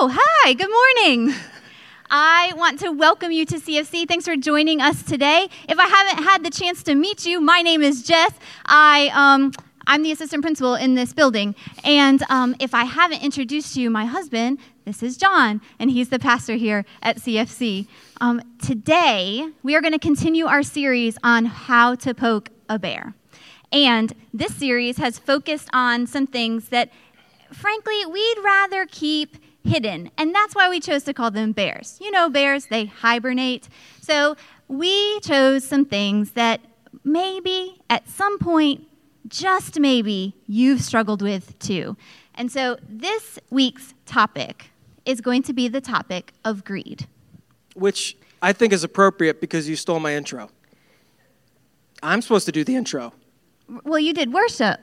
Oh, hi, good morning. I want to welcome you to CFC. Thanks for joining us today. If I haven't had the chance to meet you, my name is Jess. I, um, I'm the assistant principal in this building. And um, if I haven't introduced you, my husband, this is John, and he's the pastor here at CFC. Um, today, we are going to continue our series on how to poke a bear. And this series has focused on some things that, frankly, we'd rather keep hidden. And that's why we chose to call them bears. You know, bears, they hibernate. So we chose some things that maybe at some point, just maybe, you've struggled with too. And so this week's topic is going to be the topic of greed. Which I think is appropriate because you stole my intro. I'm supposed to do the intro. Well, you did worship.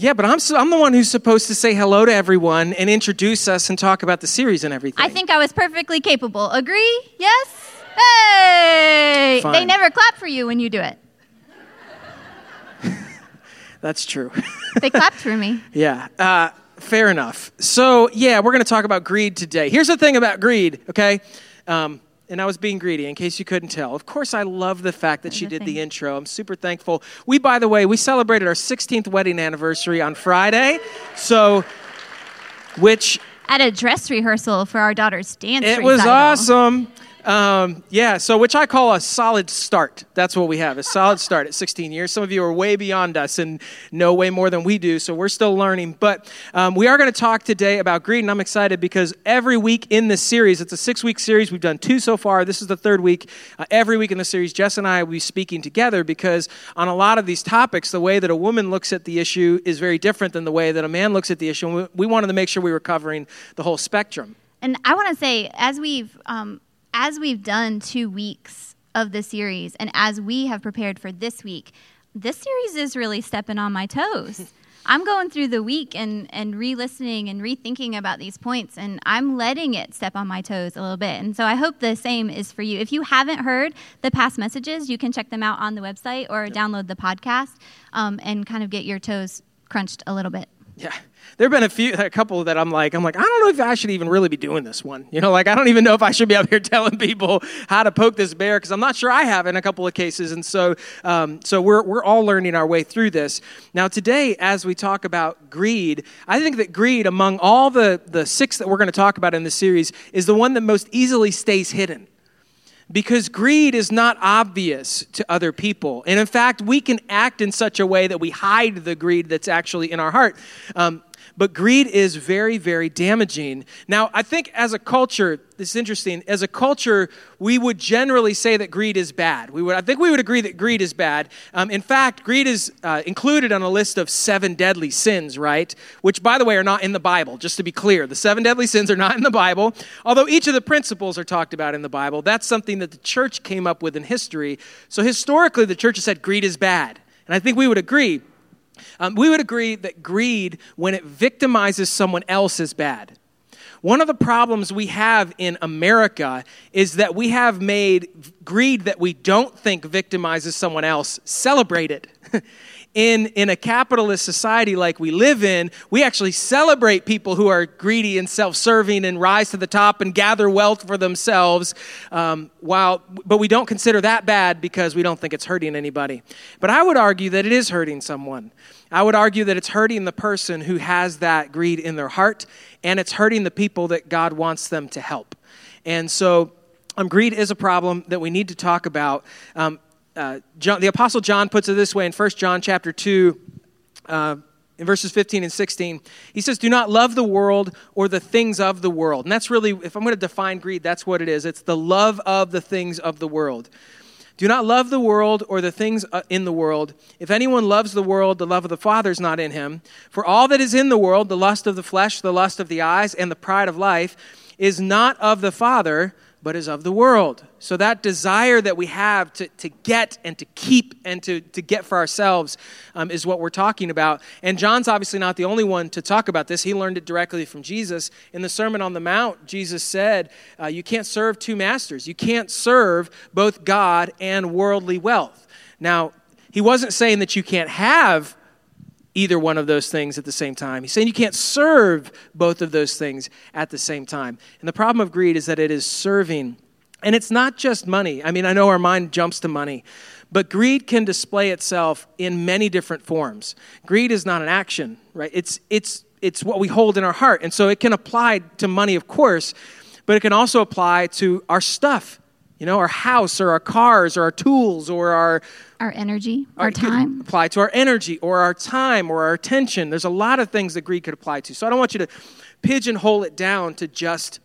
Yeah, but I'm, I'm the one who's supposed to say hello to everyone and introduce us and talk about the series and everything. I think I was perfectly capable. Agree? Yes? Hey! Fine. They never clap for you when you do it. That's true. They clapped for me. yeah, uh, fair enough. So, yeah, we're going to talk about greed today. Here's the thing about greed, okay? Um, and I was being greedy, in case you couldn't tell. Of course, I love the fact that she did the intro. I'm super thankful. We, by the way, we celebrated our 16th wedding anniversary on Friday. So, which At a dress rehearsal for our daughter's dance it was awesome. Um, yeah, so which I call a solid start. That's what we have, a solid start at 16 years. Some of you are way beyond us and know way more than we do, so we're still learning. But um, we are going to talk today about greed, and I'm excited because every week in this series, it's a six week series. We've done two so far. This is the third week. Uh, every week in the series, Jess and I will be speaking together because on a lot of these topics, the way that a woman looks at the issue is very different than the way that a man looks at the issue. And we, we wanted to make sure we were covering the whole spectrum. And I want to say, as we've um, as we've done two weeks of the series, and as we have prepared for this week, this series is really stepping on my toes. I'm going through the week and, and re listening and rethinking about these points, and I'm letting it step on my toes a little bit. And so I hope the same is for you. If you haven't heard the past messages, you can check them out on the website or download the podcast um, and kind of get your toes crunched a little bit. Yeah. There have been a few, a couple that I'm like, I'm like, I don't know if I should even really be doing this one. You know, like, I don't even know if I should be up here telling people how to poke this bear because I'm not sure I have in a couple of cases. And so, um, so we're, we're all learning our way through this. Now, today, as we talk about greed, I think that greed, among all the, the six that we're going to talk about in this series, is the one that most easily stays hidden because greed is not obvious to other people. And in fact, we can act in such a way that we hide the greed that's actually in our heart. Um, but greed is very, very damaging. Now, I think as a culture, this is interesting. As a culture, we would generally say that greed is bad. We would, I think we would agree that greed is bad. Um, in fact, greed is uh, included on a list of seven deadly sins, right? Which, by the way, are not in the Bible, just to be clear. The seven deadly sins are not in the Bible, although each of the principles are talked about in the Bible. That's something that the church came up with in history. So historically, the church has said greed is bad. And I think we would agree. Um, we would agree that greed, when it victimizes someone else, is bad. One of the problems we have in America is that we have made greed that we don't think victimizes someone else celebrate it. in, in a capitalist society like we live in, we actually celebrate people who are greedy and self serving and rise to the top and gather wealth for themselves, um, while, but we don't consider that bad because we don't think it's hurting anybody. But I would argue that it is hurting someone. I would argue that it's hurting the person who has that greed in their heart, and it's hurting the people that God wants them to help. And so, um, greed is a problem that we need to talk about. Um, uh, John, the Apostle John puts it this way in 1 John chapter 2. Uh, in verses 15 and 16, he says, Do not love the world or the things of the world. And that's really, if I'm going to define greed, that's what it is. It's the love of the things of the world. Do not love the world or the things uh, in the world. If anyone loves the world, the love of the Father is not in him. For all that is in the world, the lust of the flesh, the lust of the eyes, and the pride of life, is not of the Father, but is of the world. So that desire that we have to, to get and to keep and to, to get for ourselves um, is what we're talking about. And John's obviously not the only one to talk about this. He learned it directly from Jesus. In the Sermon on the Mount, Jesus said, uh, You can't serve two masters. You can't serve both God and worldly wealth. Now, he wasn't saying that you can't have either one of those things at the same time. He's saying you can't serve both of those things at the same time. And the problem of greed is that it is serving. And it's not just money. I mean, I know our mind jumps to money, but greed can display itself in many different forms. Greed is not an action, right? It's, it's, it's what we hold in our heart. And so it can apply to money, of course, but it can also apply to our stuff, you know, our house or our cars or our tools or our our energy, our, our time. Apply to our energy or our time or our attention. There's a lot of things that greed could apply to. So I don't want you to pigeonhole it down to just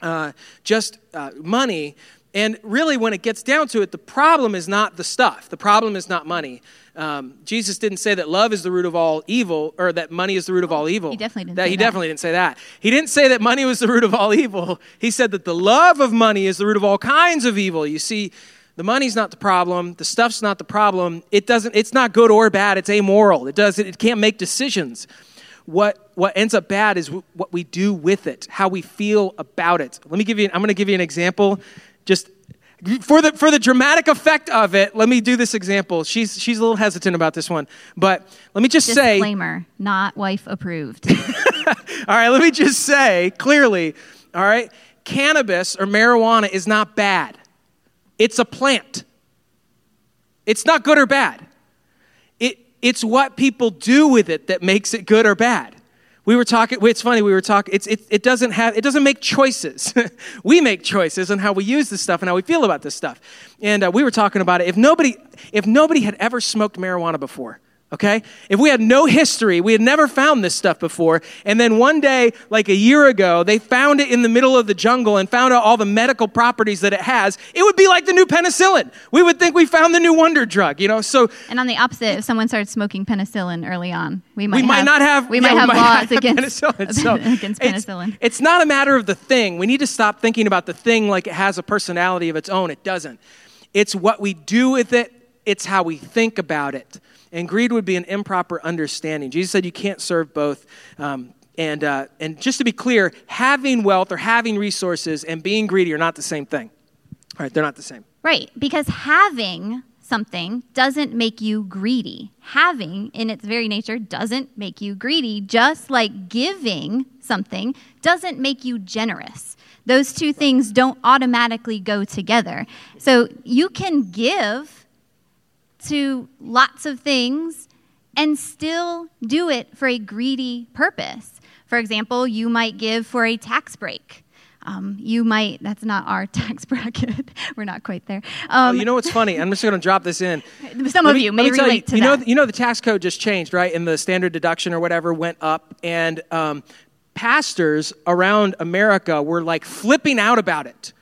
uh, just uh, money. And really, when it gets down to it, the problem is not the stuff. The problem is not money. Um, Jesus didn't say that love is the root of all evil, or that money is the root of all evil. He definitely didn't. That, he that. definitely didn't say that. He didn't say that money was the root of all evil. He said that the love of money is the root of all kinds of evil. You see, the money's not the problem. The stuff's not the problem. It doesn't. It's not good or bad. It's amoral. It does. It can't make decisions. What what ends up bad is what we do with it, how we feel about it. Let me give you. I'm going to give you an example. Just for the for the dramatic effect of it, let me do this example. She's she's a little hesitant about this one, but let me just Disclaimer, say disclaimer, not wife approved. all right, let me just say clearly, all right, cannabis or marijuana is not bad. It's a plant. It's not good or bad. It, it's what people do with it that makes it good or bad. We were talking, it's funny, we were talking, it, it, doesn't have, it doesn't make choices. we make choices on how we use this stuff and how we feel about this stuff. And uh, we were talking about it. If nobody, if nobody had ever smoked marijuana before, okay? If we had no history, we had never found this stuff before, and then one day, like a year ago, they found it in the middle of the jungle and found out all the medical properties that it has, it would be like the new penicillin. We would think we found the new wonder drug, you know? So And on the opposite, if someone started smoking penicillin early on, we might we have, might not have we yeah, might have might laws have against penicillin. So against it's- penicillin. It's, not a matter of the thing. We need to stop thinking about the thing like it has a personality of its own. It doesn't. It's what we do with it. It's how we think about it. And greed would be an improper understanding. Jesus said you can't serve both. Um, and, uh, and just to be clear, having wealth or having resources and being greedy are not the same thing. All right, they're not the same. Right, because having something doesn't make you greedy. Having, in its very nature, doesn't make you greedy, just like giving something doesn't make you generous. Those two things don't automatically go together. So you can give to lots of things and still do it for a greedy purpose. For example, you might give for a tax break. Um, you might, that's not our tax bracket. We're not quite there. Oh, Um, you know what's funny? I'm just going to drop this in. some Let of you may me relate to you, you that. Know, you know the tax code just changed, right? And the standard deduction or whatever went up, and um, pastors around America were like flipping out about it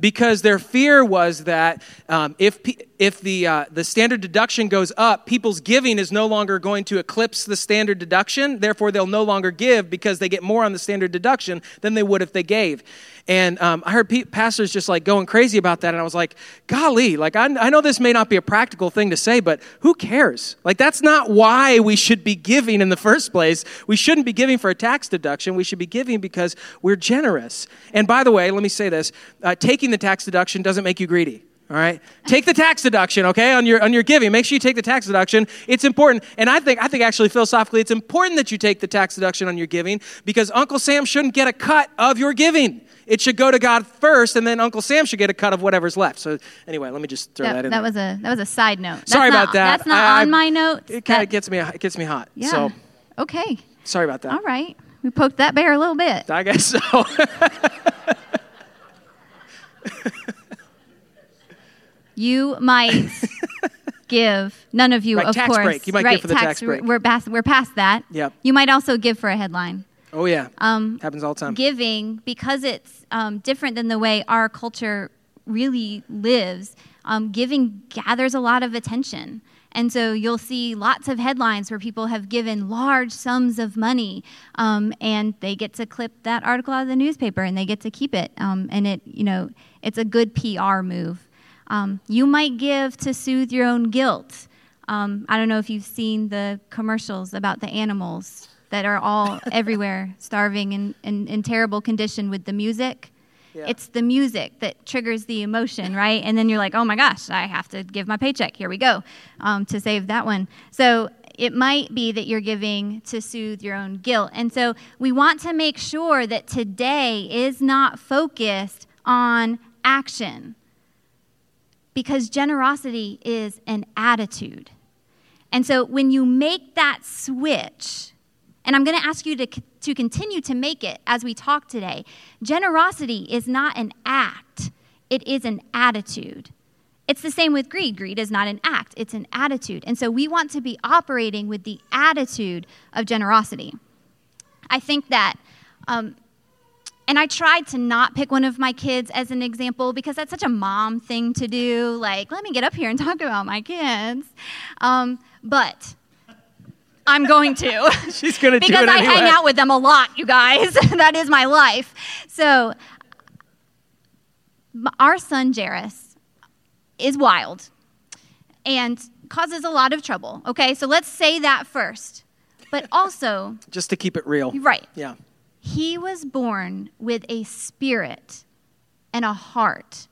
because their fear was that um, if pe- if the uh, the standard deduction goes up, people's giving is no longer going to eclipse the standard deduction. Therefore, they'll no longer give because they get more on the standard deduction than they would if they gave. And um, I heard pe- pastors just like going crazy about that, and I was like, "Golly, like I, I know this may not be a practical thing to say, but who cares? Like that's not why we should be giving in the first place. We shouldn't be giving for a tax deduction. We should be giving because we're generous. And by the way, let me say this: uh, taking the tax deduction doesn't make you greedy. All right, take the tax deduction, okay, on your on your giving. Make sure you take the tax deduction. It's important, and I think I think actually philosophically, it's important that you take the tax deduction on your giving because Uncle Sam shouldn't get a cut of your giving. It should go to God first, and then Uncle Sam should get a cut of whatever's left. So anyway, let me just throw that, that, in. that there. was a that was a side note. That's Sorry not- about that. That's not I- on my notes. It kind of gets me it gets me hot. yeah. So okay. sorry about that. All right. We poked that bear a little bit. I guess so. You might give. None of you, Right, of tax course. break. You might give right, for the tax break. We're past. We're past that. Yep. You might also give for a headline. oh yeah, Um, happens all the time. giving because it's um, different than the way our culture really lives um, giving gathers a lot of attention and so you'll see lots of headlines where people have given large sums of money um, and they get to clip that article out of the newspaper and they get to keep it um, and it you know it's a good pr move um, you might give to soothe your own guilt um, i don't know if you've seen the commercials about the animals that are all everywhere, starving and in, in terrible condition with the music. Yeah. It's the music that triggers the emotion, right? And then you're like, oh my gosh, I have to give my paycheck. Here we go um, to save that one. So it might be that you're giving to soothe your own guilt. And so we want to make sure that today is not focused on action because generosity is an attitude. And so when you make that switch, and I'm going to ask you to, to continue to make it as we talk today, generosity is not an act, it is an attitude. It's the same with greed. Greed is not an act, it's an attitude. And so we want to be operating with the attitude of generosity. I think that, um, and I tried to not pick one of my kids as an example because that's such a mom thing to do. Like, let me get up here and talk about my kids. Um, but I'm going to. She's going to do it Because I anyway. hang out with them a lot, you guys. that is my life. So, our son, Jairus, is wild and causes a lot of trouble. Okay, so let's say that first. But also, Just to keep it real. right, Yeah. He was born with a spirit and a heart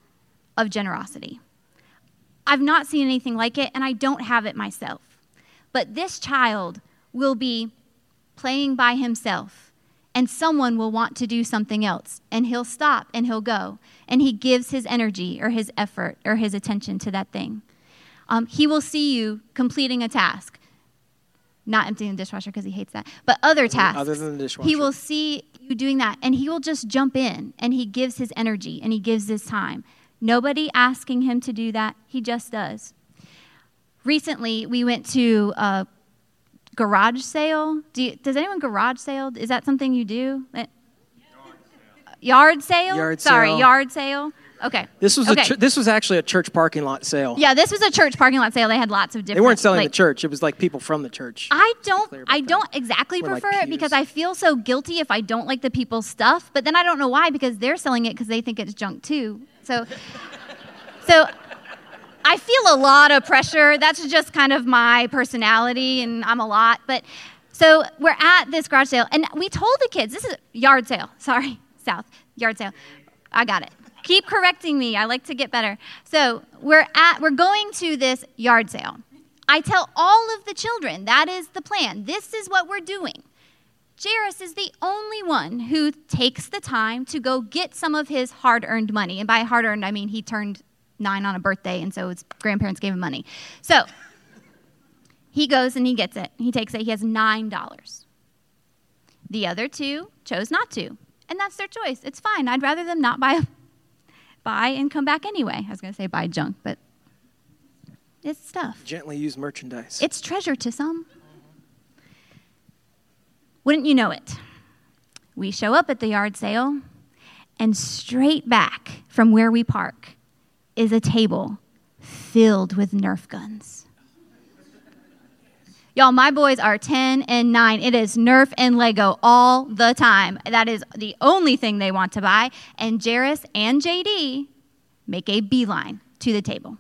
of generosity. I've not seen anything like it, and I don't have it myself. But this child will be playing by himself, and someone will want to do something else, and he'll stop and he'll go, and he gives his energy or his effort or his attention to that thing. Um, he will see you completing a task, not emptying the dishwasher because he hates that, but other mm-hmm. tasks. Other than the dishwasher. He will see you doing that, and he will just jump in, and he gives his energy and he gives his time. Nobody asking him to do that, he just does. Recently, we went to a garage sale. Do you, does anyone garage sale? Is that something you do? Yard sale. Yard sale. Sorry, yard sale. Okay. This was okay. a ch- this was actually a church parking lot sale. yeah, this was a church parking lot sale. They had lots of different. They weren't selling like, the church. It was like people from the church. I don't I that. don't exactly Or like prefer it because. I feel so guilty if I don't like the people's stuff, but then I don't know why because they're selling it because they think it's junk too. So so I feel a lot of pressure. That's just kind of my personality and I'm a lot, but so we're at this garage sale and we told the kids this is yard sale. Sorry, south yard sale. I got it. Keep correcting me. I like to get better. So we're at we're going to this yard sale. I tell all of the children that is the plan. This is what we're doing. Jairus is the only one who takes the time to go get some of his hard earned money. And by hard earned, I mean he turned nine on a birthday, and so his grandparents gave him money. So he goes and he gets it. He takes it. He has $9. The other two chose not to. And that's their choice. It's fine. I'd rather them not buy, buy and come back anyway. I was going to say buy junk, but it's stuff. Gently used merchandise. It's treasure to some. Wouldn't you know it? We show up at the yard sale, and straight back from where we park is a table filled with Nerf guns. Y'all, my boys are 10 and 9. It is Nerf and Lego all the time. That is the only thing they want to buy. And Jairus and JD make a beeline to the table.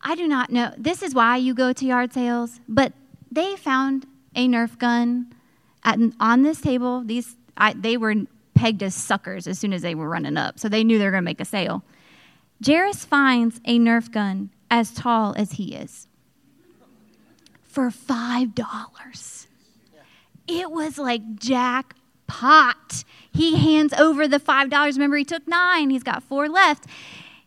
I do not know. This is why you go to yard sales, but they found a Nerf gun at, on this table. These I, they were pegged as suckers as soon as they were running up, so they knew they were going to make a sale. Jairus finds a Nerf gun as tall as he is for five dollars. It was like jackpot. He hands over the five dollars. Remember, he took nine. He's got four left.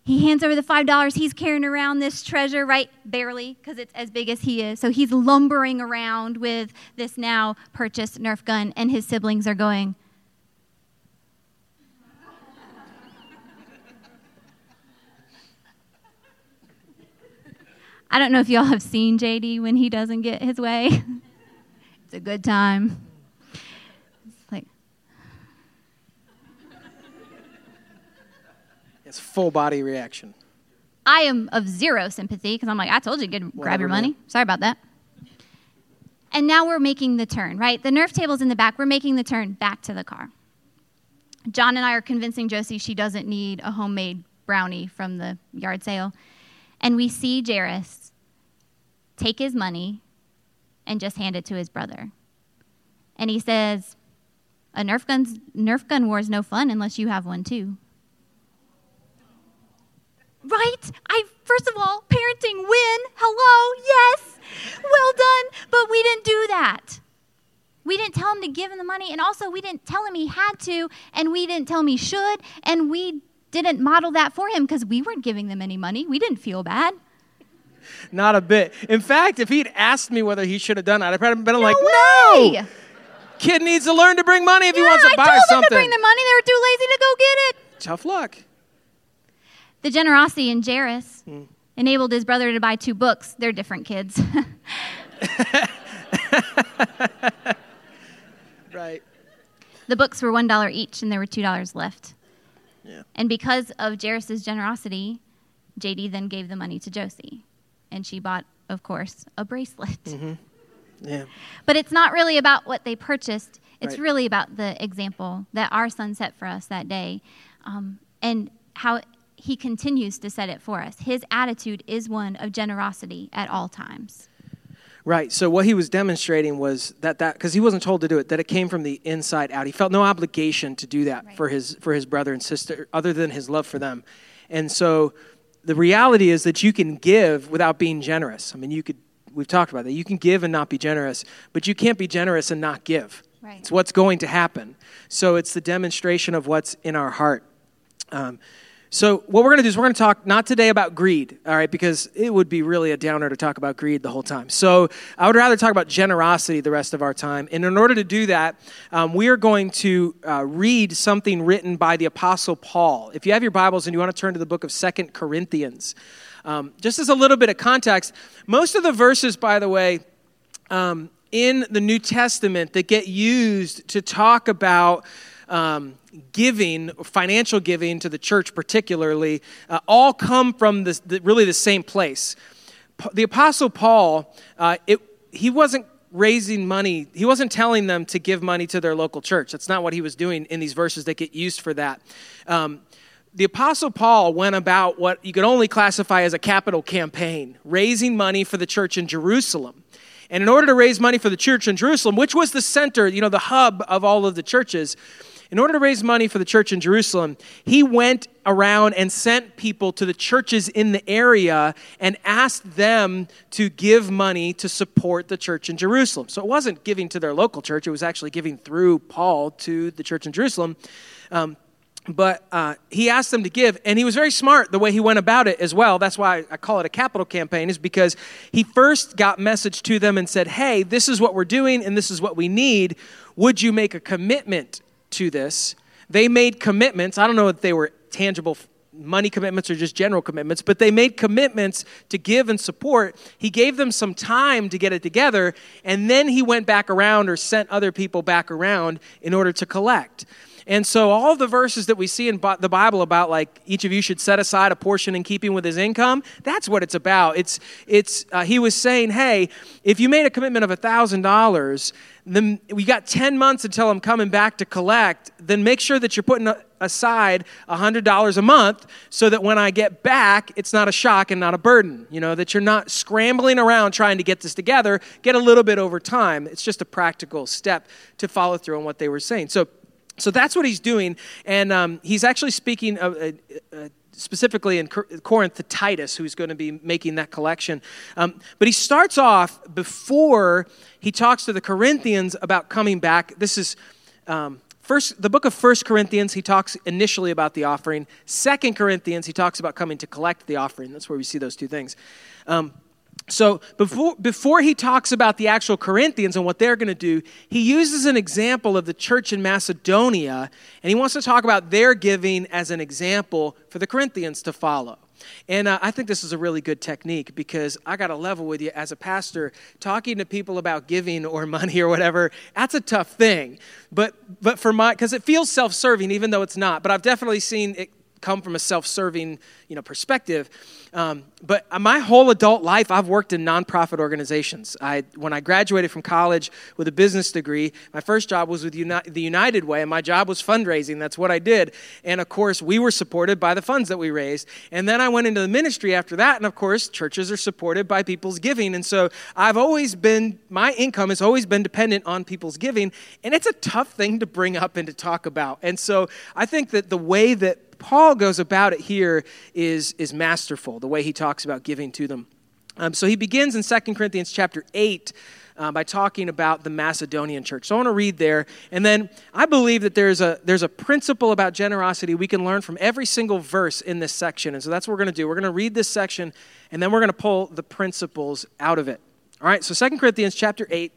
He hands over the five dollars. He's carrying around this treasure, right? Barely, because it's as big as he is. So he's lumbering around with this now purchased Nerf gun, and his siblings are going. I don't know if y'all have seen JD when he doesn't get his way. it's a good time. It's like, It's full body reaction. I am of zero sympathy because I'm like, I told you to get, grab your money. Sorry about that. And now we're making the turn, right? The Nerf table's in the back. We're making the turn back to the car. John and I are convincing Josie she doesn't need a homemade brownie from the yard sale. And we see Jairus take his money and just hand it to his brother. And he says, A Nerf, gun's, Nerf gun war is no fun unless you have one too. Right? I first of all, parenting win. Hello, yes. well done. But we didn't do that. We didn't tell him to give him the money, and also we didn't tell him he had to, and we didn't tell him he should, and we didn't model that for him because we weren't giving them any money. We didn't feel bad. Not a bit. In fact, if he'd asked me whether he should have done that, I'd probably been no like, way. no. Kid needs to learn to bring money if yeah, he wants to I buy told something. them to bring the money. They were too lazy to go get it. Tough luck. The generosity in Jairus mm. enabled his brother to buy two books. They're different kids. right. The books were $1 each, and there were $2 left. Yeah. And because of Jairus' generosity, JD then gave the money to Josie. And she bought, of course, a bracelet. Mm-hmm. Yeah. But it's not really about what they purchased. It's right. really about the example that our son set for us that day um, and how he continues to set it for us. His attitude is one of generosity at all times. Right. So what he was demonstrating was that that because he wasn't told to do it, that it came from the inside out. He felt no obligation to do that right. for his for his brother and sister, other than his love for them. And so the reality is that you can give without being generous. I mean, you could. We've talked about that. You can give and not be generous, but you can't be generous and not give. Right. It's what's going to happen. So it's the demonstration of what's in our heart. Um, so, what we're going to do is we're going to talk not today about greed, all right, because it would be really a downer to talk about greed the whole time. So, I would rather talk about generosity the rest of our time. And in order to do that, um, we are going to uh, read something written by the Apostle Paul. If you have your Bibles and you want to turn to the book of Second Corinthians, um, just as a little bit of context, most of the verses, by the way, um, in the New Testament that get used to talk about um, giving, financial giving to the church particularly, uh, all come from this, the, really the same place. The Apostle Paul, uh, it, he wasn't raising money, he wasn't telling them to give money to their local church. That's not what he was doing in these verses that get used for that. Um, the Apostle Paul went about what you could only classify as a capital campaign, raising money for the church in Jerusalem. And in order to raise money for the church in Jerusalem, which was the center, you know, the hub of all of the churches, in order to raise money for the church in Jerusalem, he went around and sent people to the churches in the area and asked them to give money to support the church in Jerusalem. So it wasn't giving to their local church, it was actually giving through Paul to the church in Jerusalem. Um, but uh, he asked them to give and he was very smart the way he went about it as well that's why i call it a capital campaign is because he first got message to them and said hey this is what we're doing and this is what we need would you make a commitment to this. They made commitments. I don't know if they were tangible money commitments or just general commitments but they made commitments to give and support. He gave them some time to get it together and then he went back around or sent other people back around in order to collect and so, all the verses that we see in the Bible about like each of you should set aside a portion in keeping with his income, that's what it's about. It's, it's, uh, he was saying, hey, if you made a commitment of $1,000, then we got 10 months until I'm coming back to collect, then make sure that you're putting aside $100 a month so that when I get back, it's not a shock and not a burden. You know, that you're not scrambling around trying to get this together, get a little bit over time. It's just a practical step to follow through on what they were saying. So, so that's what he's doing. And um, he's actually speaking of, uh, uh, specifically in Corinth to Titus, who's going to be making that collection. Um, but he starts off before he talks to the Corinthians about coming back. This is. Um, First, the book of First Corinthians, he talks initially about the offering. Second Corinthians, he talks about coming to collect the offering. That's where we see those two things. Um, so before, before he talks about the actual Corinthians and what they're going to do, he uses an example of the church in Macedonia, and he wants to talk about their giving as an example for the Corinthians to follow. And uh, I think this is a really good technique because I got to level with you as a pastor. Talking to people about giving or money or whatever, that's a tough thing. But, but for my, because it feels self serving even though it's not. But I've definitely seen it come from a self-serving you know perspective. Um, but my whole adult life i've worked in nonprofit organizations. I, when i graduated from college with a business degree my first job was with Uni- the united way and my job was fundraising. That's what i did. And of course we were supported by the funds that we raised. And then i went into the ministry after that and of course churches are supported by people's giving. And so i've always been my income has always been dependent on people's giving. And it's a tough thing to bring up and to talk about. And so i think that the way that Paul goes about it here is, is masterful, the way he talks about giving to them. Um, so he begins in 2 Corinthians chapter 8 uh, by talking about the Macedonian church. So I want to read there. And then I believe that there's a, there's a principle about generosity we can learn from every single verse in this section. And so that's what we're going to do. We're going to read this section, and then we're going to pull the principles out of it. All right, so 2 Corinthians chapter 8,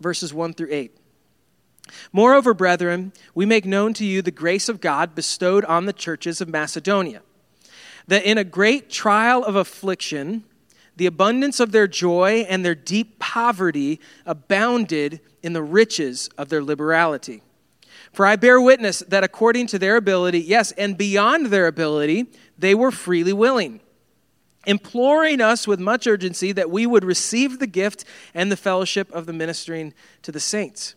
verses 1 through 8. Moreover, brethren, we make known to you the grace of God bestowed on the churches of Macedonia, that in a great trial of affliction, the abundance of their joy and their deep poverty abounded in the riches of their liberality. For I bear witness that according to their ability, yes, and beyond their ability, they were freely willing, imploring us with much urgency that we would receive the gift and the fellowship of the ministering to the saints.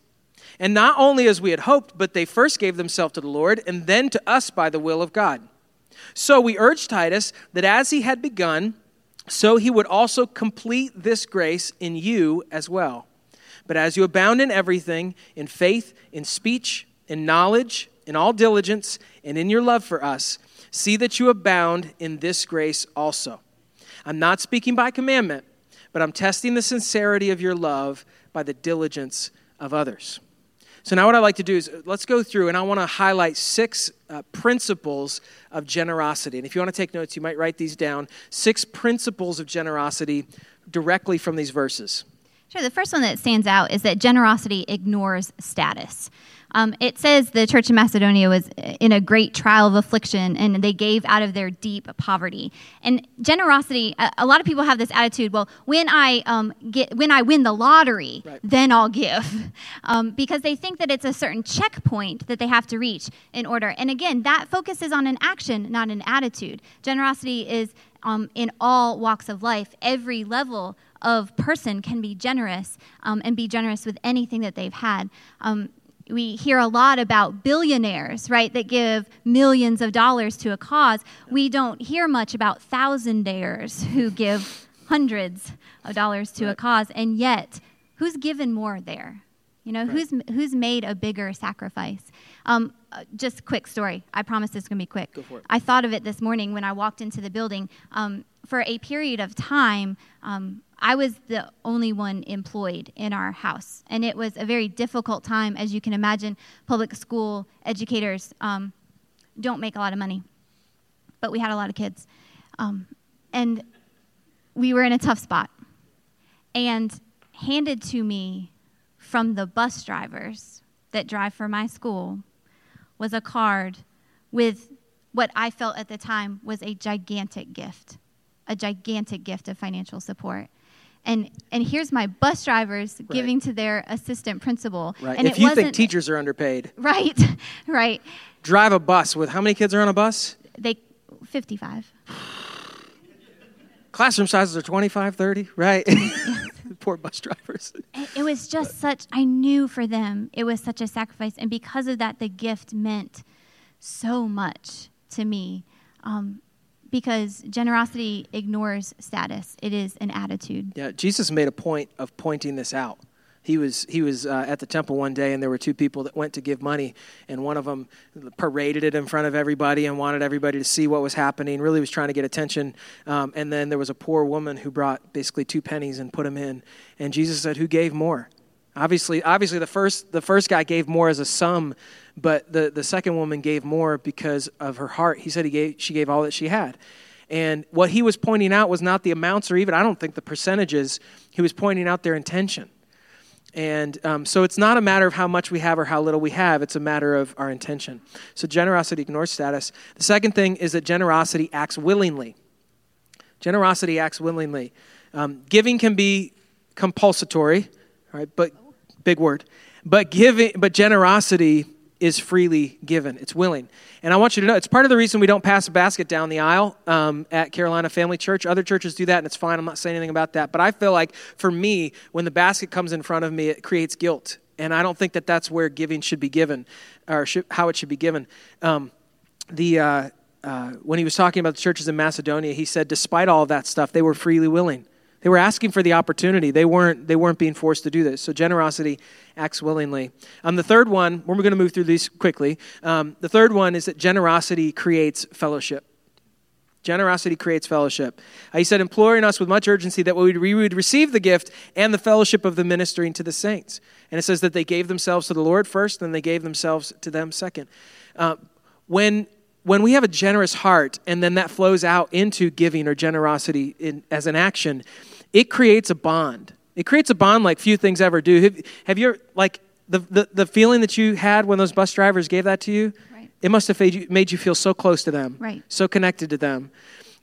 And not only as we had hoped, but they first gave themselves to the Lord and then to us by the will of God. So we urge Titus that as he had begun, so he would also complete this grace in you as well. But as you abound in everything, in faith, in speech, in knowledge, in all diligence, and in your love for us, see that you abound in this grace also. I'm not speaking by commandment, but I'm testing the sincerity of your love by the diligence of others. So, now what I'd like to do is let's go through and I want to highlight six uh, principles of generosity. And if you want to take notes, you might write these down. Six principles of generosity directly from these verses. Sure. The first one that stands out is that generosity ignores status. Um, it says the church in Macedonia was in a great trial of affliction and they gave out of their deep poverty. And generosity, a, a lot of people have this attitude well, when I, um, get, when I win the lottery, right. then I'll give. Um, because they think that it's a certain checkpoint that they have to reach in order. And again, that focuses on an action, not an attitude. Generosity is um, in all walks of life, every level of person can be generous um, and be generous with anything that they've had. Um, we hear a lot about billionaires, right, that give millions of dollars to a cause. We don't hear much about thousandaires who give hundreds of dollars to right. a cause. And yet, who's given more there? You know, right. who's, who's made a bigger sacrifice? Um, uh, just quick story. I promise this is going to be quick. I thought of it this morning when I walked into the building. Um, for a period of time, um, I was the only one employed in our house. And it was a very difficult time. As you can imagine, public school educators um, don't make a lot of money, but we had a lot of kids. Um, and we were in a tough spot. And handed to me from the bus drivers that drive for my school was a card with what I felt at the time was a gigantic gift, a gigantic gift of financial support and and here's my bus drivers right. giving to their assistant principal. Right. And if you think teachers are underpaid, right, right. Drive a bus with how many kids are on a bus? They, fifty-five. Classroom sizes are 25, 30, right? Poor bus drivers. It was just such. I knew for them it was such a sacrifice, and because of that, the gift meant so much to me. Um, because generosity ignores status. It is an attitude. Yeah, Jesus made a point of pointing this out. He was he was uh, at the temple one day, and there were two people that went to give money, and one of them paraded it in front of everybody and wanted everybody to see what was happening. Really was trying to get attention. Um, and then there was a poor woman who brought basically two pennies and put them in, and Jesus said, "Who gave more?" Obviously, obviously the first the first guy gave more as a sum, but the, the second woman gave more because of her heart. He said he gave she gave all that she had. And what he was pointing out was not the amounts or even I don't think the percentages. He was pointing out their intention. And um, so it's not a matter of how much we have or how little we have, it's a matter of our intention. So generosity ignores status. The second thing is that generosity acts willingly. Generosity acts willingly. Um, giving can be compulsory, right? But big word. But giving, but generosity is freely given. It's willing. And I want you to know it's part of the reason we don't pass a basket down the aisle um, at Carolina Family Church. Other churches do that, and it's fine. I'm not saying anything about that. But I feel like for me, when the basket comes in front of me, it creates guilt. And I don't think that that's where giving should be given, or should, how it should be given. Um, the uh, uh, when he was talking about the churches in Macedonia, he said, despite all that stuff, they were freely willing. They were asking for the opportunity. They weren't, they weren't being forced to do this. So generosity acts willingly. Um, the third one, we're going to move through these quickly. Um, the third one is that generosity creates fellowship. Generosity creates fellowship. Uh, he said, imploring us with much urgency that we would receive the gift and the fellowship of the ministering to the saints. And it says that they gave themselves to the Lord first, then they gave themselves to them second. Uh, when, when we have a generous heart and then that flows out into giving or generosity in, as an action, it creates a bond. It creates a bond like few things ever do. Have, have you ever, like, the, the, the feeling that you had when those bus drivers gave that to you? It must have made you, made you feel so close to them, right. so connected to them.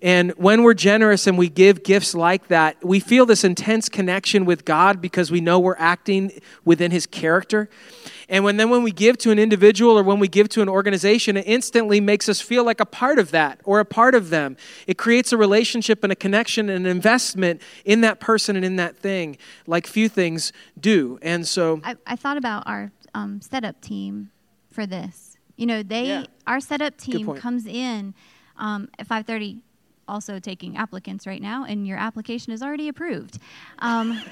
And when we're generous and we give gifts like that, we feel this intense connection with God because we know we're acting within His character. And when then when we give to an individual or when we give to an organization, it instantly makes us feel like a part of that or a part of them. It creates a relationship and a connection and an investment in that person and in that thing, like few things do. And so I, I thought about our um, setup team for this you know, they yeah. our setup team comes in um, at 5:30 also taking applicants right now, and your application is already approved. Um,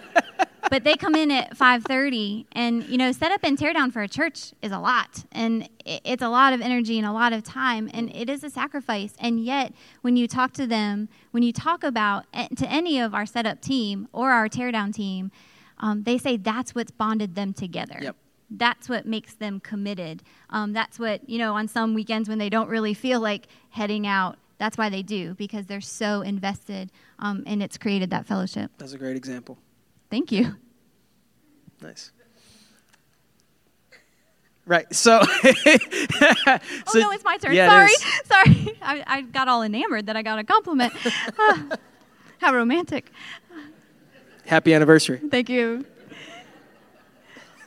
but they come in at 5.30 and you know set up and tear down for a church is a lot and it's a lot of energy and a lot of time and it is a sacrifice and yet when you talk to them when you talk about to any of our setup team or our tear down team um, they say that's what's bonded them together yep that's what makes them committed. Um, that's what, you know, on some weekends when they don't really feel like heading out, that's why they do, because they're so invested um, and it's created that fellowship. That's a great example. Thank you. Nice. Right. So. so oh no, it's my turn. Yeah, Sorry. Sorry. I, I, got all enamored that I got a compliment. ah, how romantic. Happy anniversary. Thank you.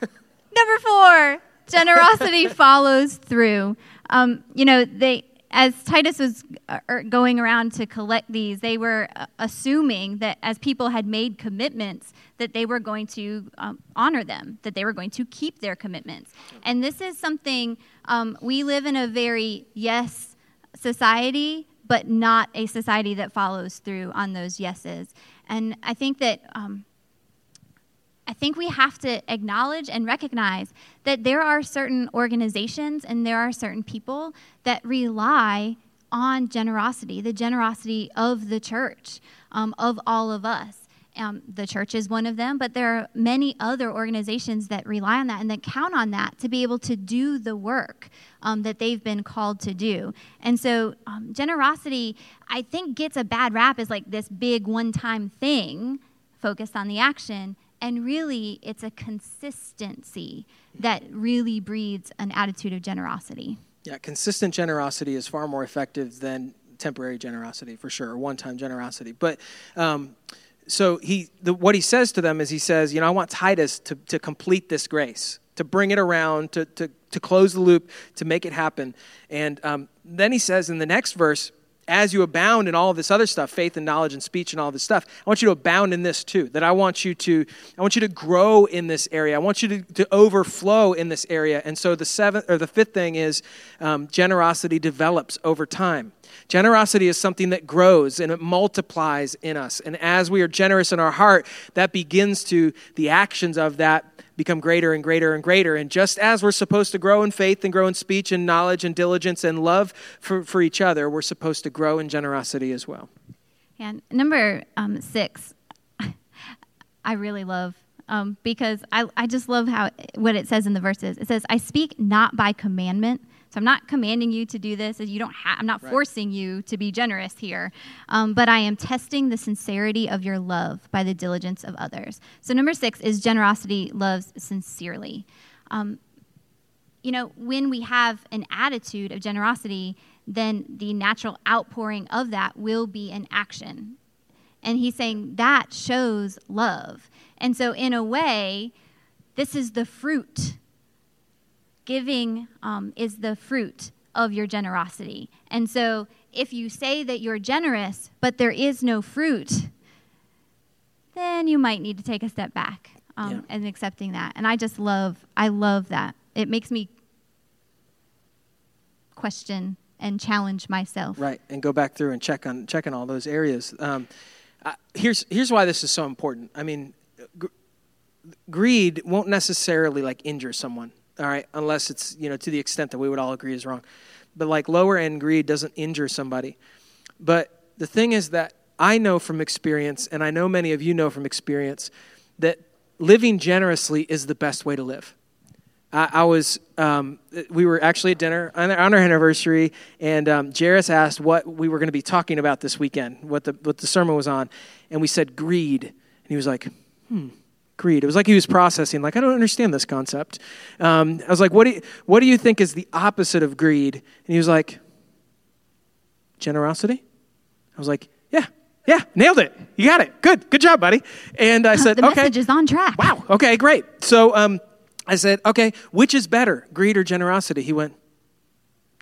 Number four, generosity follows through. Um, you know, they as Titus was uh, er, going around to collect these, they were uh, assuming that as people had made commitments, that they were going to um, honor them, that they were going to keep their commitments. And this is something um, we live in a very yes society, but not a society that follows through on those yeses. And I think that um, I think we have to acknowledge and recognize that there are certain organizations and there are certain people that rely on generosity, the generosity of the church, um, of all of us. Um, the church is one of them, but there are many other organizations that rely on that and that count on that to be able to do the work um, that they've been called to do. And so, um, generosity, I think, gets a bad rap as like this big one time thing focused on the action and really, it's a consistency that really breeds an attitude of generosity. Yeah, consistent generosity is far more effective than temporary generosity, for sure, or one time generosity. But um, so he, the, what he says to them is he says, you know, I want Titus to, to complete this grace, to bring it around, to, to, to close the loop, to make it happen. And um, then he says in the next verse, as you abound in all this other stuff, faith and knowledge and speech and all this stuff, I want you to abound in this too. That I want you to, I want you to grow in this area. I want you to, to overflow in this area. And so the seventh or the fifth thing is um, generosity develops over time. Generosity is something that grows and it multiplies in us. And as we are generous in our heart, that begins to, the actions of that become greater and greater and greater. And just as we're supposed to grow in faith and grow in speech and knowledge and diligence and love for, for each other, we're supposed to grow in generosity as well. And number um, six, I really love um, because I, I just love how what it says in the verses. It says, "I speak not by commandment, so I'm not commanding you to do this. You don't ha- I'm not right. forcing you to be generous here, um, but I am testing the sincerity of your love by the diligence of others. So number six is generosity loves sincerely. Um, you know, when we have an attitude of generosity, then the natural outpouring of that will be an action. And he's saying that shows love. And so, in a way, this is the fruit giving um, is the fruit of your generosity. And so if you say that you're generous, but there is no fruit, then you might need to take a step back um, yeah. and accepting that. And I just love, I love that. It makes me question and challenge myself. Right, and go back through and check on check on all those areas. Um, uh, here's here's why this is so important. I mean, g- greed won't necessarily like injure someone all right, unless it's, you know, to the extent that we would all agree is wrong. But like lower end greed doesn't injure somebody. But the thing is that I know from experience, and I know many of you know from experience, that living generously is the best way to live. I, I was, um, we were actually at dinner on, on our anniversary, and um, Jairus asked what we were going to be talking about this weekend, what the, what the sermon was on, and we said greed. And he was like, hmm, greed. It was like he was processing, like, I don't understand this concept. Um, I was like, what do, you, what do you think is the opposite of greed? And he was like, generosity. I was like, yeah, yeah, nailed it. You got it. Good, good job, buddy. And I said, the okay. message is on track. Wow. Okay, great. So um, I said, okay, which is better, greed or generosity? He went,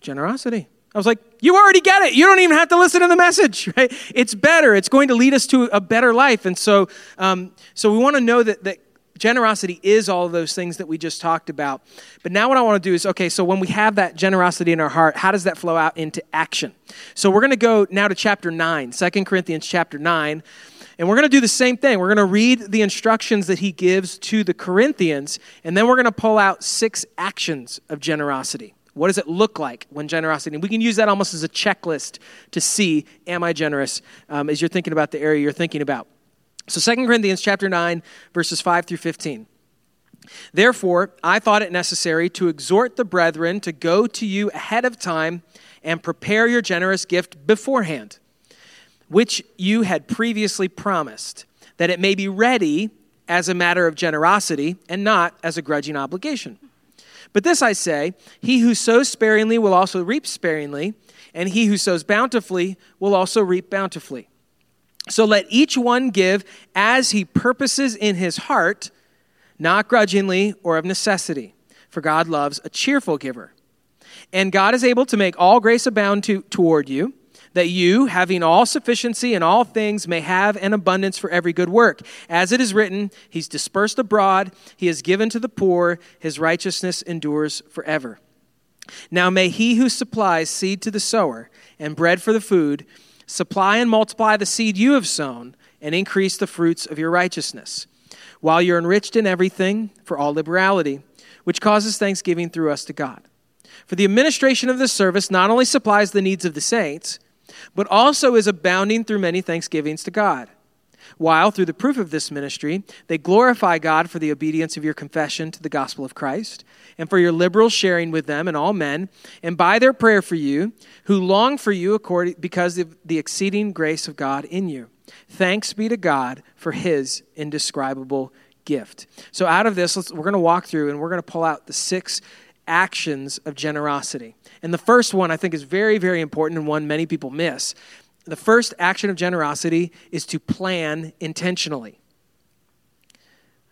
generosity. I was like, you already get it. You don't even have to listen to the message, right? It's better. It's going to lead us to a better life. And so, um, so we want to know that, that generosity is all of those things that we just talked about. But now what I want to do is okay, so when we have that generosity in our heart, how does that flow out into action? So we're going to go now to chapter 9, 2 Corinthians chapter 9. And we're going to do the same thing. We're going to read the instructions that he gives to the Corinthians, and then we're going to pull out six actions of generosity. What does it look like when generosity? And we can use that almost as a checklist to see, am I generous, um, as you're thinking about the area you're thinking about. So 2 Corinthians chapter 9, verses 5 through 15. Therefore, I thought it necessary to exhort the brethren to go to you ahead of time and prepare your generous gift beforehand which you had previously promised, that it may be ready as a matter of generosity and not as a grudging obligation. But this I say he who sows sparingly will also reap sparingly, and he who sows bountifully will also reap bountifully. So let each one give as he purposes in his heart, not grudgingly or of necessity, for God loves a cheerful giver. And God is able to make all grace abound to, toward you that you, having all sufficiency in all things, may have an abundance for every good work. As it is written, He's dispersed abroad, He has given to the poor, His righteousness endures forever. Now may He who supplies seed to the sower and bread for the food supply and multiply the seed you have sown and increase the fruits of your righteousness, while you're enriched in everything for all liberality, which causes thanksgiving through us to God. For the administration of this service not only supplies the needs of the saints, but also is abounding through many thanksgivings to God. While, through the proof of this ministry, they glorify God for the obedience of your confession to the gospel of Christ, and for your liberal sharing with them and all men, and by their prayer for you, who long for you according, because of the exceeding grace of God in you. Thanks be to God for his indescribable gift. So, out of this, we're going to walk through and we're going to pull out the six actions of generosity. And the first one I think is very, very important and one many people miss. The first action of generosity is to plan intentionally.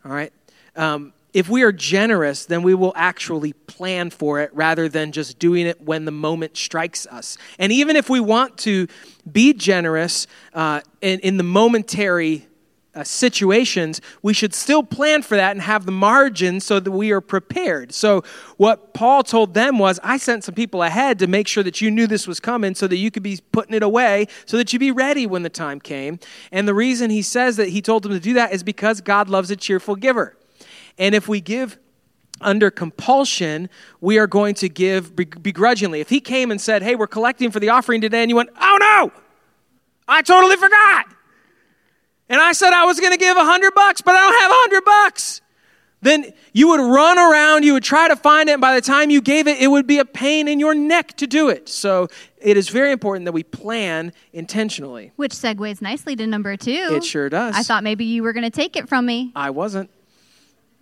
All right? Um, if we are generous, then we will actually plan for it rather than just doing it when the moment strikes us. And even if we want to be generous uh, in, in the momentary uh, situations, we should still plan for that and have the margin so that we are prepared. So, what Paul told them was, I sent some people ahead to make sure that you knew this was coming so that you could be putting it away so that you'd be ready when the time came. And the reason he says that he told them to do that is because God loves a cheerful giver. And if we give under compulsion, we are going to give begrudgingly. If he came and said, Hey, we're collecting for the offering today, and you went, Oh no, I totally forgot and I said I was going to give a hundred bucks, but I don't have a hundred bucks, then you would run around, you would try to find it, and by the time you gave it, it would be a pain in your neck to do it. So it is very important that we plan intentionally. Which segues nicely to number two. It sure does. I thought maybe you were going to take it from me. I wasn't.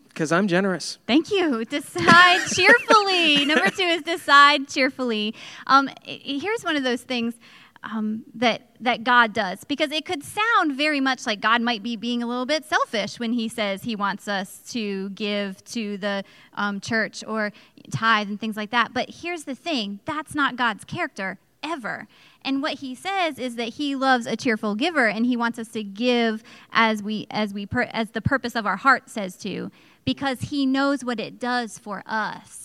Because I'm generous. Thank you. Decide cheerfully. Number two is decide cheerfully. Um, here's one of those things um, that that God does, because it could sound very much like God might be being a little bit selfish when He says He wants us to give to the um, church or tithe and things like that. But here's the thing: that's not God's character ever. And what He says is that He loves a cheerful giver, and He wants us to give as we as we as the purpose of our heart says to, because He knows what it does for us.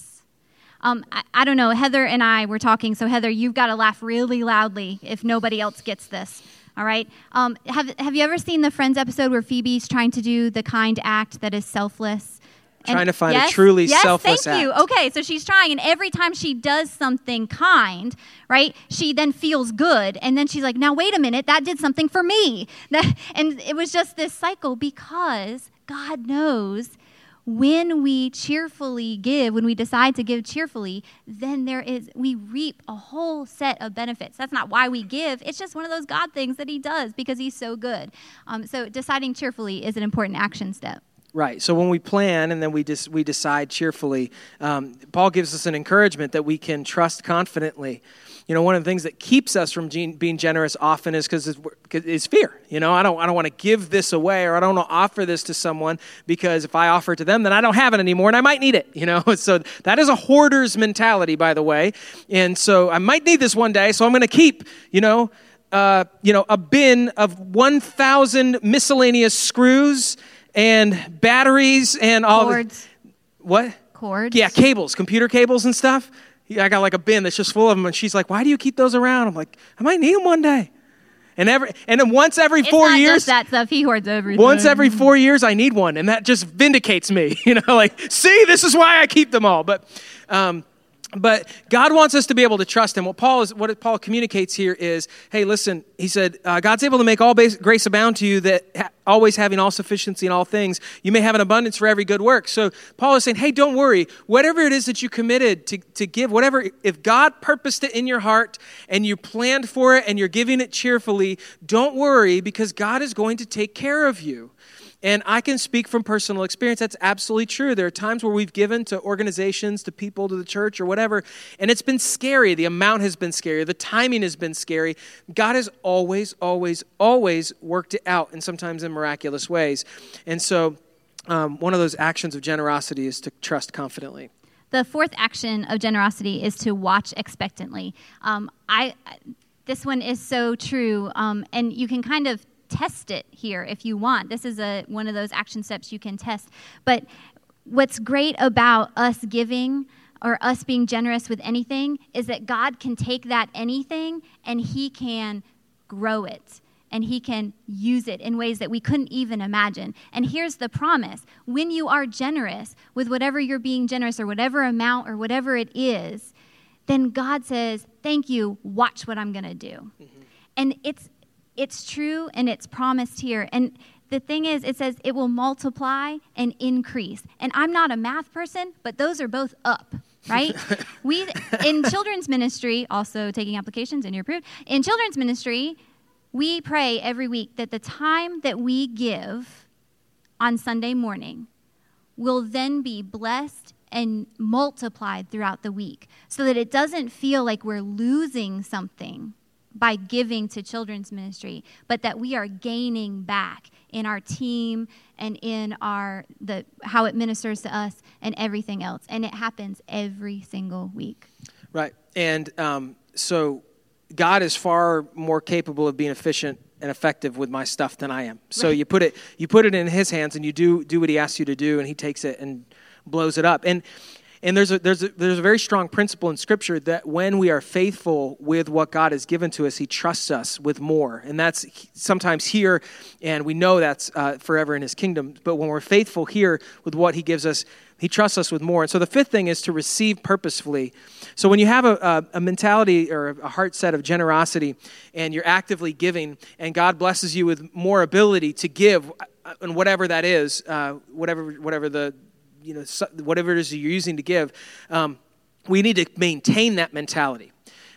Um, I, I, don't know. Heather and I were talking. So, Heather, you've got to laugh really loudly if nobody else gets this. All right. Um, have, have you ever seen the Friends episode where Phoebe's trying to do the kind act that is selfless? Trying to find yes, a truly yes, selfless thank you. act. Okay, so she's trying, and every time she does something kind, right, she then feels good, and then she's like, "Now wait a minute, that did something for me." And it was just this cycle because God knows when we cheerfully give, when we decide to give cheerfully, then there is we reap a whole set of benefits. That's not why we give. It's just one of those God things that He does because He's so good. Um, so deciding cheerfully is an important action step. Right. So when we plan and then we dis- we decide cheerfully, um, Paul gives us an encouragement that we can trust confidently. You know, one of the things that keeps us from gen- being generous often is because is fear. You know, I don't I don't want to give this away or I don't want to offer this to someone because if I offer it to them, then I don't have it anymore and I might need it. You know, so that is a hoarder's mentality, by the way. And so I might need this one day, so I'm going to keep. You know. Uh, you know, a bin of 1,000 miscellaneous screws and batteries and all Cords. the what Cords. yeah cables computer cables and stuff i got like a bin that's just full of them and she's like why do you keep those around i'm like i might need them one day and every and then once every It's four years that stuff. He hoards everything. once every four years i need one and that just vindicates me you know like see this is why i keep them all but um, but God wants us to be able to trust Him. What Paul is, what Paul communicates here is, hey, listen. He said, uh, God's able to make all base, grace abound to you, that ha- always having all sufficiency in all things, you may have an abundance for every good work. So Paul is saying, hey, don't worry. Whatever it is that you committed to, to give, whatever, if God purposed it in your heart and you planned for it and you're giving it cheerfully, don't worry because God is going to take care of you. And I can speak from personal experience. That's absolutely true. There are times where we've given to organizations, to people, to the church, or whatever, and it's been scary. The amount has been scary. The timing has been scary. God has always, always, always worked it out, and sometimes in miraculous ways. And so, um, one of those actions of generosity is to trust confidently. The fourth action of generosity is to watch expectantly. Um, I, this one is so true, um, and you can kind of test it here if you want. This is a, one of those action steps you can test. But what's great about us giving or us being generous with anything is that God can take that anything and He can grow it and He can use it in ways that we couldn't even imagine. And here's the promise when you are generous with whatever you're being generous or whatever amount or whatever it is, then God says, Thank you, watch what I'm going to do. Mm-hmm. And it's it's true and it's promised here. And the thing is, it says it will multiply and increase. And I'm not a math person, but those are both up, right? we in children's ministry, also taking applications and you're approved. In children's ministry, we pray every week that the time that we give on Sunday morning will then be blessed and multiplied throughout the week so that it doesn't feel like we're losing something by giving to children's ministry, but that we are gaining back in our team and in our the how it ministers to us and everything else. And it happens every single week. Right, and um, so God is far more capable of being efficient and effective with my stuff than I am. So right. you put it you put it in His hands, and you do do what He asks you to do, and He takes it and blows it up. And and there's a, there's, a, there's a very strong principle in Scripture that when we are faithful with what God has given to us, He trusts us with more. And that's sometimes here, and we know that's uh, forever in His kingdom. But when we're faithful here with what He gives us, He trusts us with more. And so the fifth thing is to receive purposefully. So when you have a, a, a mentality or a heart set of generosity, and you're actively giving, and God blesses you with more ability to give, uh, and whatever that is, uh, whatever, whatever the, you know, whatever it is you're using to give, um, we need to maintain that mentality.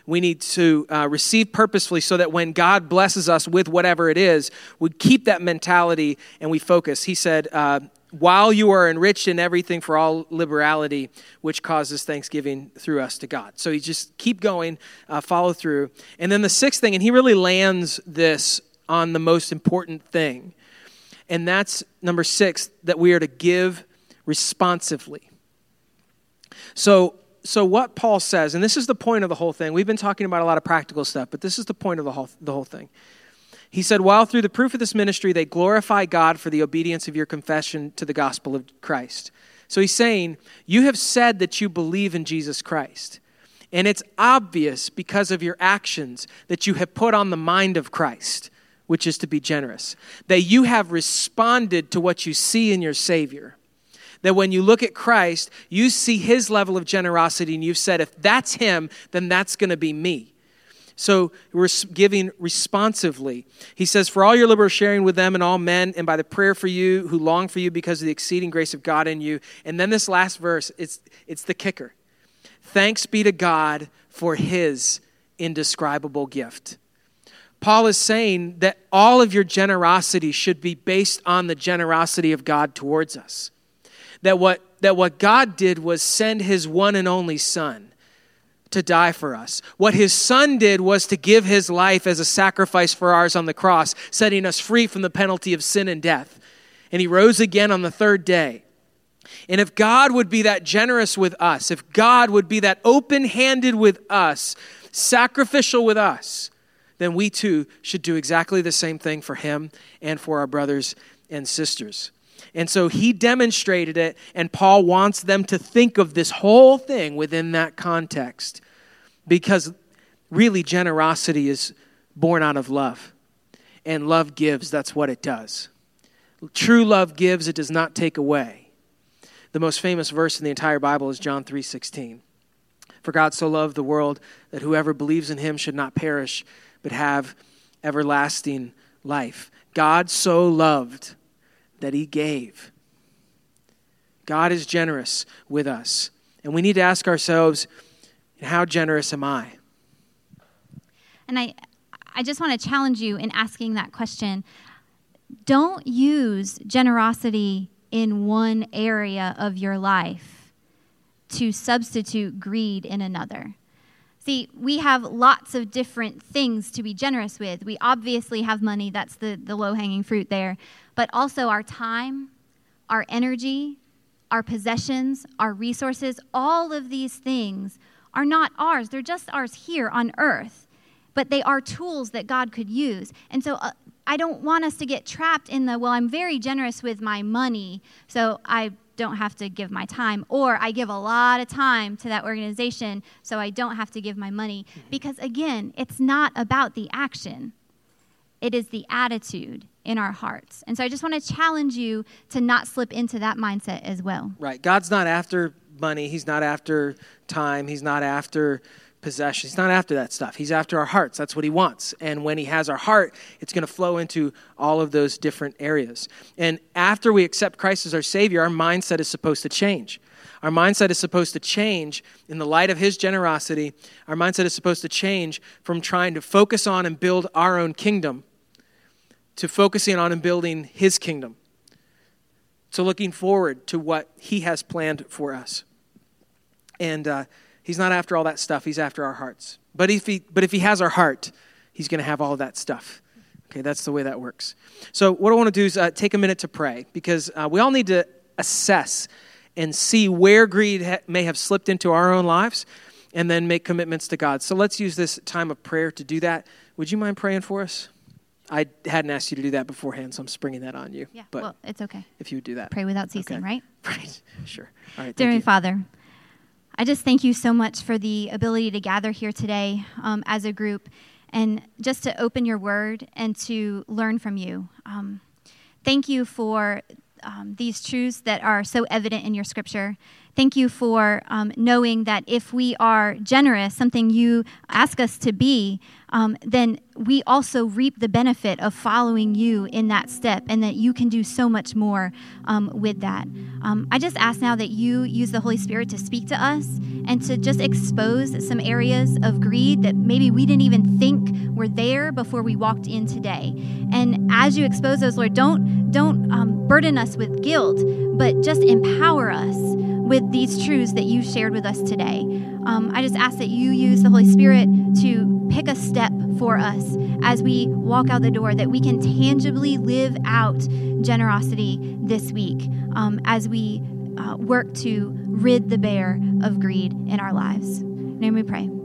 We need to uh, receive purposefully so that when God blesses us with whatever it is, we keep that mentality and we focus. He said, uh, while you are enriched in everything for all liberality, which causes thanksgiving through us to God. So you just keep going, uh, follow through. And then the sixth thing, and he really lands this on the most important thing, and that's number six, that we are to give responsively. So, so what Paul says, and this is the point of the whole thing. We've been talking about a lot of practical stuff, but this is the point of the whole, the whole thing. He said, While through the proof of this ministry they glorify God for the obedience of your confession to the gospel of Christ. So he's saying, You have said that you believe in Jesus Christ. And it's obvious because of your actions that you have put on the mind of Christ, which is to be generous, that you have responded to what you see in your Savior That when you look at Christ, you see his level of generosity and you've said, if that's him, then that's going to be me. So we're giving responsively. He says, For all your liberal sharing with them and all men, and by the prayer for you who long for you because of the exceeding grace of God in you. And then this last verse, it's, it's the kicker. Thanks be to God for his indescribable gift. Paul is saying that all of your generosity should be based on the generosity of God towards us. That what, that what God did was send his one and only Son to die for us. What his son did was to give his life as a sacrifice for ours on the cross, setting us free from the penalty of sin and death. And he rose again on the third day. And if God would be that generous with us, if God would be that open handed with us, sacrificial with us, then we too should do exactly the same thing for him and for our brothers and sisters. And so he demonstrated it, and Paul wants them to think of this whole thing within that context because really generosity is born out of love. And love gives, that's what it does. True love gives, it does not take away. The most famous verse in the entire Bible is John 3:16. For God so loved the world that whoever believes in him should not perish but have everlasting life. God so loved that he gave. God is generous with us. And we need to ask ourselves, how generous am I? And I, I just want to challenge you in asking that question. Don't use generosity in one area of your life to substitute greed in another. See, we have lots of different things to be generous with. We obviously have money, that's the, the low hanging fruit there, but also our time, our energy, our possessions, our resources, all of these things are not ours. They're just ours here on earth, but they are tools that God could use. And so uh, I don't want us to get trapped in the, well, I'm very generous with my money, so I don't have to give my time, or I give a lot of time to that organization so I don't have to give my money. Mm-hmm. Because again, it's not about the action, it is the attitude in our hearts. And so I just want to challenge you to not slip into that mindset as well. Right. God's not after money, He's not after time, He's not after possession. He's not after that stuff. He's after our hearts. That's what he wants. And when he has our heart, it's going to flow into all of those different areas. And after we accept Christ as our Savior, our mindset is supposed to change. Our mindset is supposed to change in the light of his generosity. Our mindset is supposed to change from trying to focus on and build our own kingdom to focusing on and building his kingdom. To looking forward to what he has planned for us. And, uh, He's not after all that stuff. He's after our hearts. But if he, but if he has our heart, he's going to have all that stuff. Okay, that's the way that works. So, what I want to do is uh, take a minute to pray because uh, we all need to assess and see where greed ha- may have slipped into our own lives and then make commitments to God. So, let's use this time of prayer to do that. Would you mind praying for us? I hadn't asked you to do that beforehand, so I'm springing that on you. Yeah, but well, it's okay. If you would do that. Pray without ceasing, okay. right? Right, sure. All right. Dear Father, I just thank you so much for the ability to gather here today um, as a group and just to open your word and to learn from you. Um, thank you for um, these truths that are so evident in your scripture. Thank you for um, knowing that if we are generous, something you ask us to be, um, then we also reap the benefit of following you in that step, and that you can do so much more um, with that. Um, I just ask now that you use the Holy Spirit to speak to us and to just expose some areas of greed that maybe we didn't even think were there before we walked in today. And as you expose those, Lord, don't don't um, burden us with guilt, but just empower us with these truths that you shared with us today. Um, I just ask that you use the Holy Spirit to pick a step for us as we walk out the door, that we can tangibly live out generosity this week um, as we uh, work to rid the bear of greed in our lives. In name we pray.